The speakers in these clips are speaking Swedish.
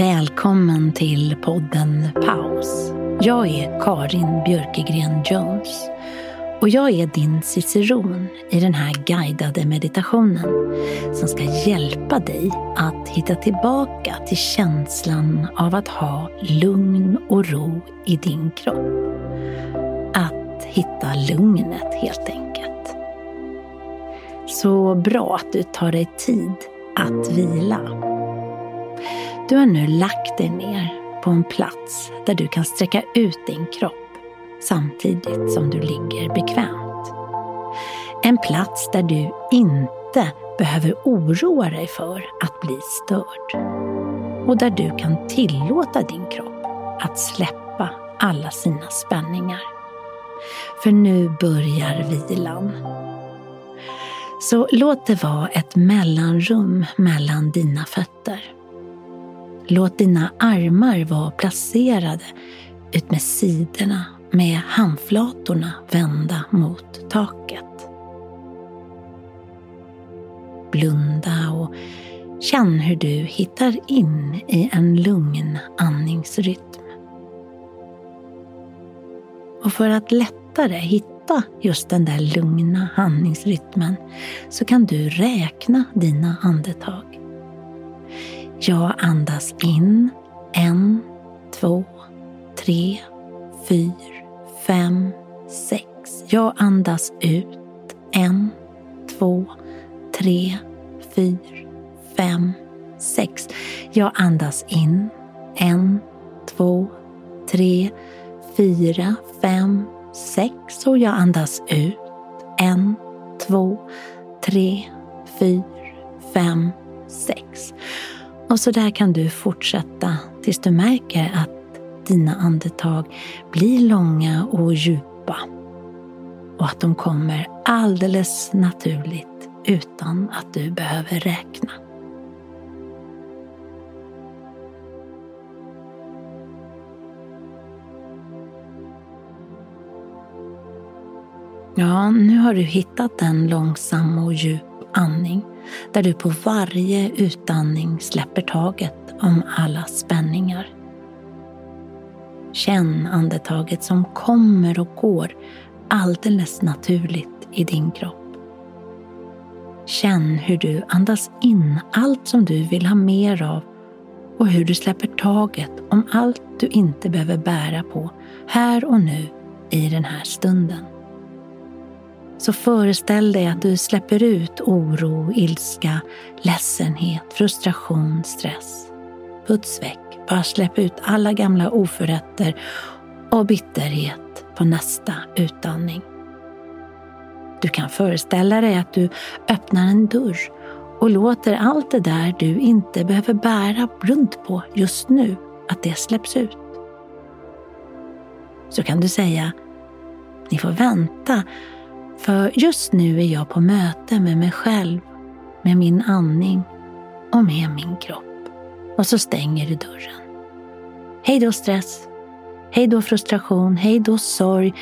Välkommen till podden Paus. Jag är Karin Björkegren Jones och jag är din ciceron i den här guidade meditationen som ska hjälpa dig att hitta tillbaka till känslan av att ha lugn och ro i din kropp. Att hitta lugnet helt enkelt. Så bra att du tar dig tid att vila. Du har nu lagt dig ner på en plats där du kan sträcka ut din kropp samtidigt som du ligger bekvämt. En plats där du inte behöver oroa dig för att bli störd. Och där du kan tillåta din kropp att släppa alla sina spänningar. För nu börjar vilan. Så låt det vara ett mellanrum mellan dina fötter. Låt dina armar vara placerade ut med sidorna med handflatorna vända mot taket. Blunda och känn hur du hittar in i en lugn andningsrytm. Och för att lättare hitta just den där lugna andningsrytmen så kan du räkna dina andetag. Jag andas in en, två, tre, fyra, fem, sex. Jag andas ut en, två, tre, fyra, fem, sex. Jag andas in en, två, tre, fyra, fem, sex. Och jag andas ut en, två, tre, fyra, fem, sex. Och så där kan du fortsätta tills du märker att dina andetag blir långa och djupa. Och att de kommer alldeles naturligt utan att du behöver räkna. Ja, nu har du hittat en långsam och djup andning där du på varje utandning släpper taget om alla spänningar. Känn andetaget som kommer och går alldeles naturligt i din kropp. Känn hur du andas in allt som du vill ha mer av och hur du släpper taget om allt du inte behöver bära på här och nu i den här stunden. Så föreställ dig att du släpper ut oro, ilska, ledsenhet, frustration, stress. Puts väck. Bara släpp ut alla gamla oförrätter och bitterhet på nästa utandning. Du kan föreställa dig att du öppnar en dörr och låter allt det där du inte behöver bära runt på just nu, att det släpps ut. Så kan du säga, ni får vänta för just nu är jag på möte med mig själv, med min andning och med min kropp. Och så stänger du dörren. Hej då stress. Hej då frustration. Hej då sorg.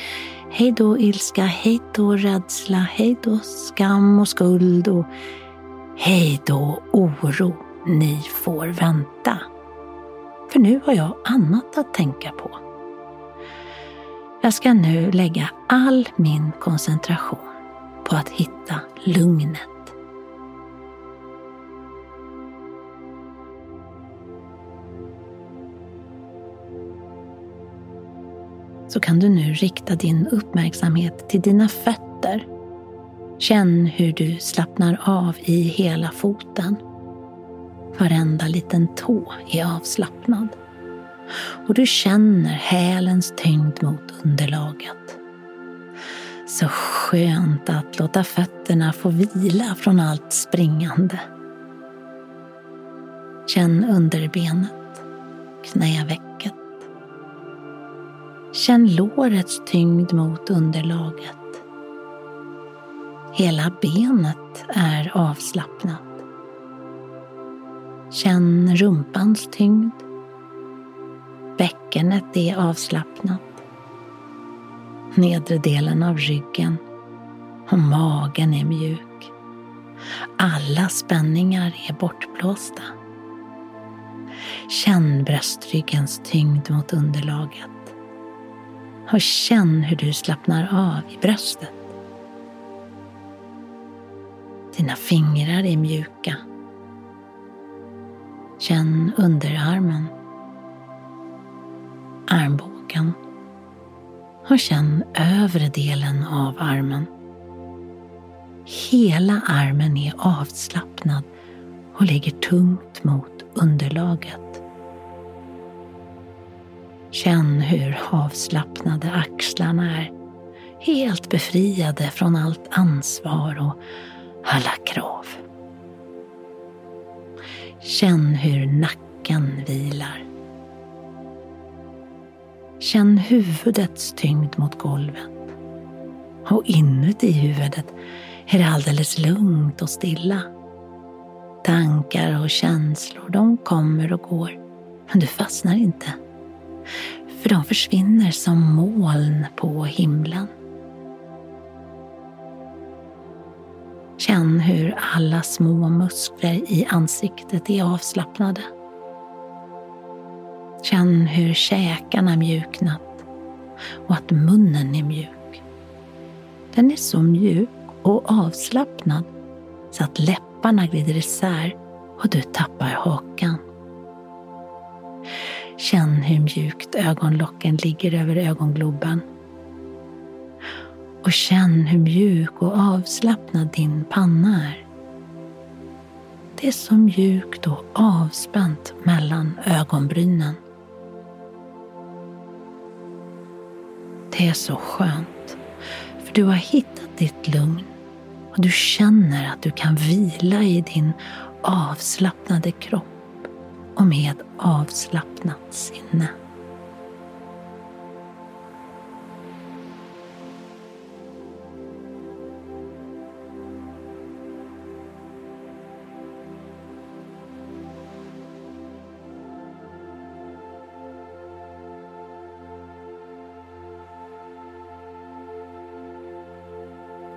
Hej då ilska, hej då rädsla, hej då skam och skuld och hej då oro. Ni får vänta. För nu har jag annat att tänka på. Jag ska nu lägga all min koncentration på att hitta lugnet. så kan du nu rikta din uppmärksamhet till dina fötter. Känn hur du slappnar av i hela foten. Varenda liten tå är avslappnad. Och du känner hälens tyngd mot underlaget. Så skönt att låta fötterna få vila från allt springande. Känn underbenet, knävecket Känn lårets tyngd mot underlaget. Hela benet är avslappnat. Känn rumpans tyngd. Bäckenet är avslappnat. Nedre delen av ryggen och magen är mjuk. Alla spänningar är bortblåsta. Känn bröstryggens tyngd mot underlaget och känn hur du slappnar av i bröstet. Dina fingrar är mjuka. Känn underarmen, armbågen och känn övre delen av armen. Hela armen är avslappnad och ligger tungt mot underlaget. Känn hur avslappnade axlarna är. Helt befriade från allt ansvar och alla krav. Känn hur nacken vilar. Känn huvudets tyngd mot golvet. Och inuti huvudet är det alldeles lugnt och stilla. Tankar och känslor, de kommer och går. Men du fastnar inte. För de försvinner som moln på himlen. Känn hur alla små muskler i ansiktet är avslappnade. Känn hur käkarna mjuknat och att munnen är mjuk. Den är så mjuk och avslappnad så att läpparna glider isär och du tappar hakan. Känn hur mjukt ögonlocken ligger över ögongloben. Och känn hur mjuk och avslappnad din panna är. Det är så mjukt och avspänt mellan ögonbrynen. Är så skönt, för du har hittat ditt lugn och du känner att du kan vila i din avslappnade kropp och med avslappnat sinne.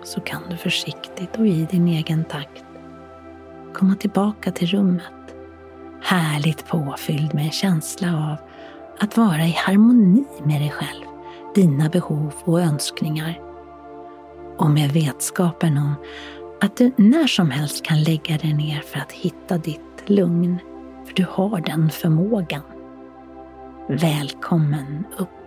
Så kan du försiktigt och i din egen takt komma tillbaka till rummet härligt påfylld med en känsla av att vara i harmoni med dig själv, dina behov och önskningar. Och med vetskapen om att du när som helst kan lägga dig ner för att hitta ditt lugn, för du har den förmågan. Välkommen upp.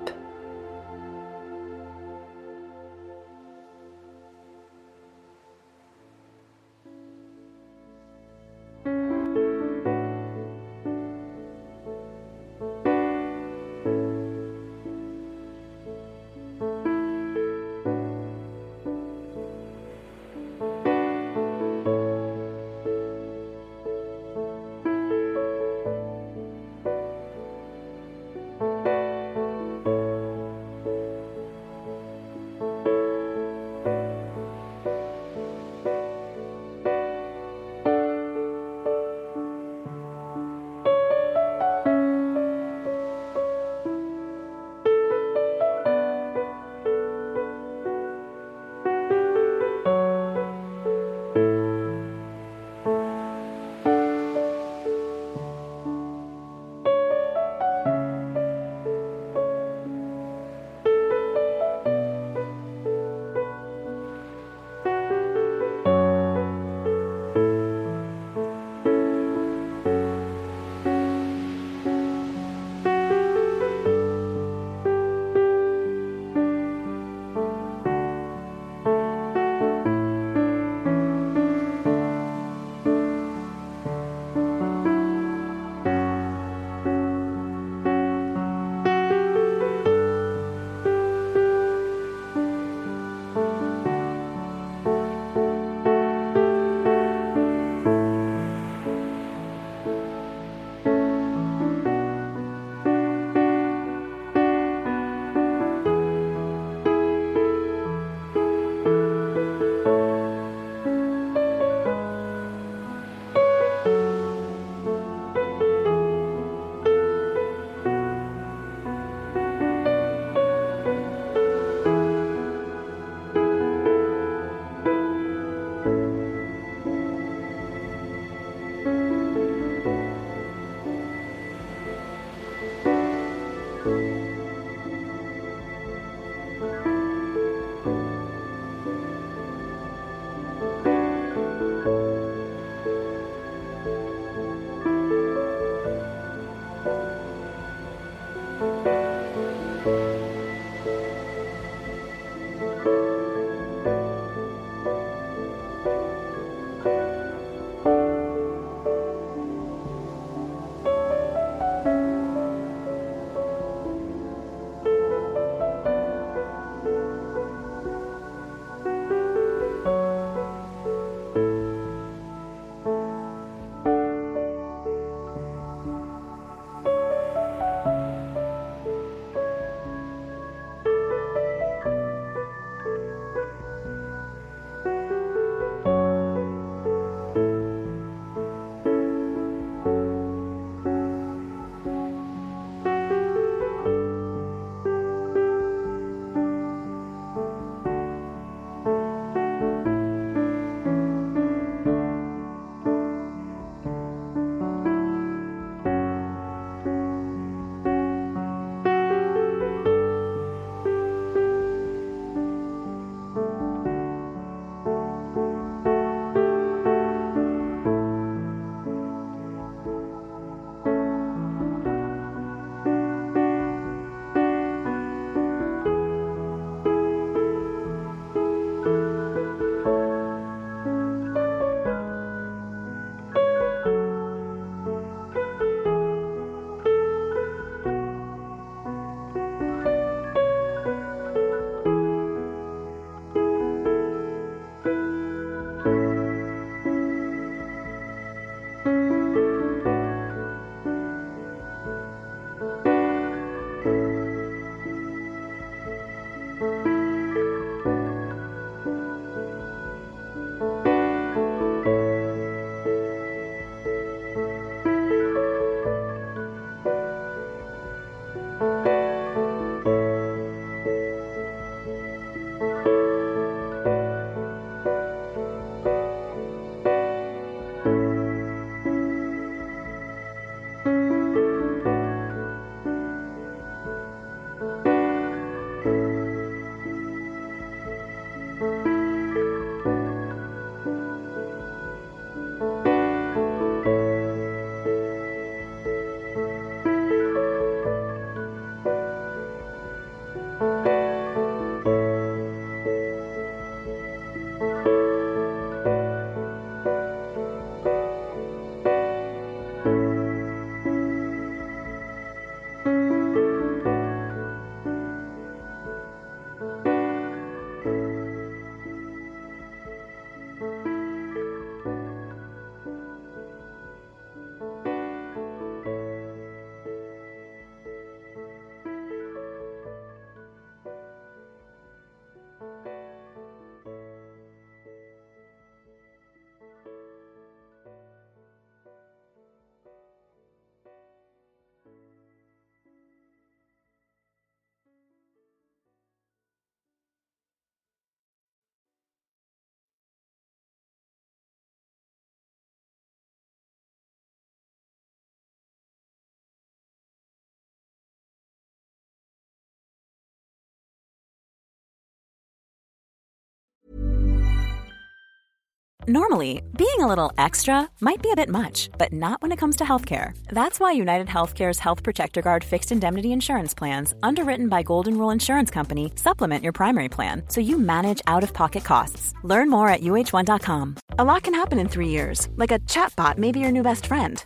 Normally, being a little extra might be a bit much, but not when it comes to healthcare. That's why United Healthcare's Health Protector Guard fixed indemnity insurance plans, underwritten by Golden Rule Insurance Company, supplement your primary plan so you manage out of pocket costs. Learn more at uh1.com. A lot can happen in three years, like a chatbot may be your new best friend.